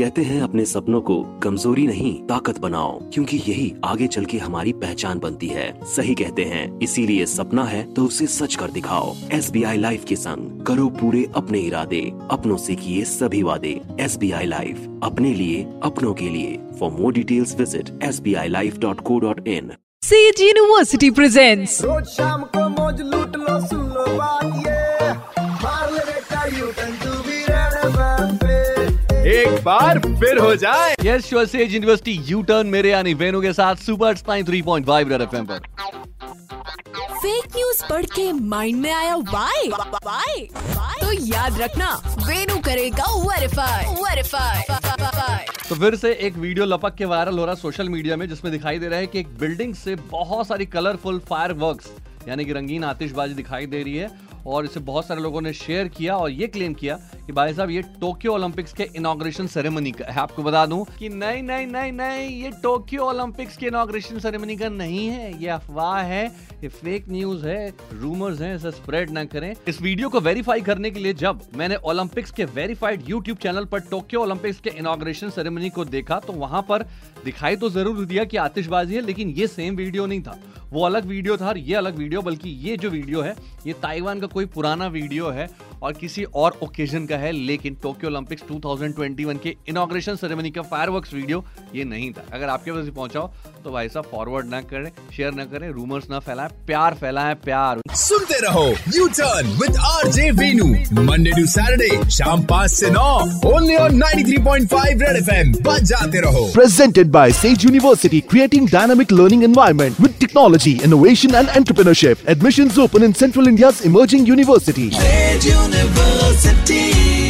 कहते हैं अपने सपनों को कमज़ोरी नहीं ताकत बनाओ क्योंकि यही आगे चल के हमारी पहचान बनती है। सही कहते हैं इसीलिए सपना है तो उसे सच कर दिखाओ। एस बी आई लाइफ के संग करो पूरे अपने इरादे अपनों से किए सभी वादे। एस बी आई लाइफ अपने लिए अपनों के लिए। For more details visit S B I life dot co dot in University presents रोज शाम को मौज लूट लो सुन लो बात ये। मार ले बेटा यू एक बार फिर हो जाए। Yes sure says university U turn मेरे यानी वेनु के साथ super spine three point five red FM पर। फेक न्यूज़ पढ़ के माइंड में आया वाई वाई तो याद रखना वेनु करेगा वेरीफाई वेरीफाई तो फिर से एक वीडियो लपक के वायरल हो रहा है सोशल मीडिया में जिसमें दिखाई दे रहा है कि एक बिल्डिंग से बहुत सारी कलरफुल फायर यानी कि रंगीन आतिशबाजी दिखाई दे रही है और इसे बहुत सारे लोगों ने शेयर किया और ये क्लेम किया कि भाई साहब, ये टोक्यो ओलंपिक्स के इनॉग्रेशन सेरेमनी का है। आपको बता दूँ कि नहीं नहीं नहीं नहीं, ये टोक्यो ओलंपिक्स के इनॉग्रेशन सेरेमनी का नहीं है। ये अफवाह है, ये फेक न्यूज़ है रूमर्स हैं, इसे स्प्रेड ना करें। इस वीडियो को वेरीफाई करने के लिए जब मैंने ओलंपिक्स के वेरीफाइड यूट्यूब चैनल पर टोक्यो ओलंपिक्स के इनॉग्रेशन सेरेमनी को देखा तो वहाँ पर दिखाई तो ज़रूर दिया कि आतिशबाजी है, लेकिन ये सेम वीडियो नहीं था। वो अलग वीडियो था और ये अलग वीडियो बल्कि ये जो वीडियो है, ये ताइवान का कोई पुराना वीडियो है और किसी और ओकेजन का है लेकिन टोक्यो ओलंपिक्स 2021 के इनॉग्रेशन सेरेमनी का फायरवर्क्स वीडियो ये नहीं था। अगर आपके पास पहुंचाओ तो भाई साहब फॉरवर्ड ना करें शेयर ना करें रूमर्स ना फैलाएँ प्यार फैलाएँ प्यार। सुनते रहो U turn with R J Venu Monday to Saturday शाम पाँच से नौ ओनली ऑन 93.5 रेड एफएम बजाते रहो। Presented presented by Sage University, creating dynamic learning environment with technology, innovation and entrepreneurship. Admissions open in Central India's emerging University.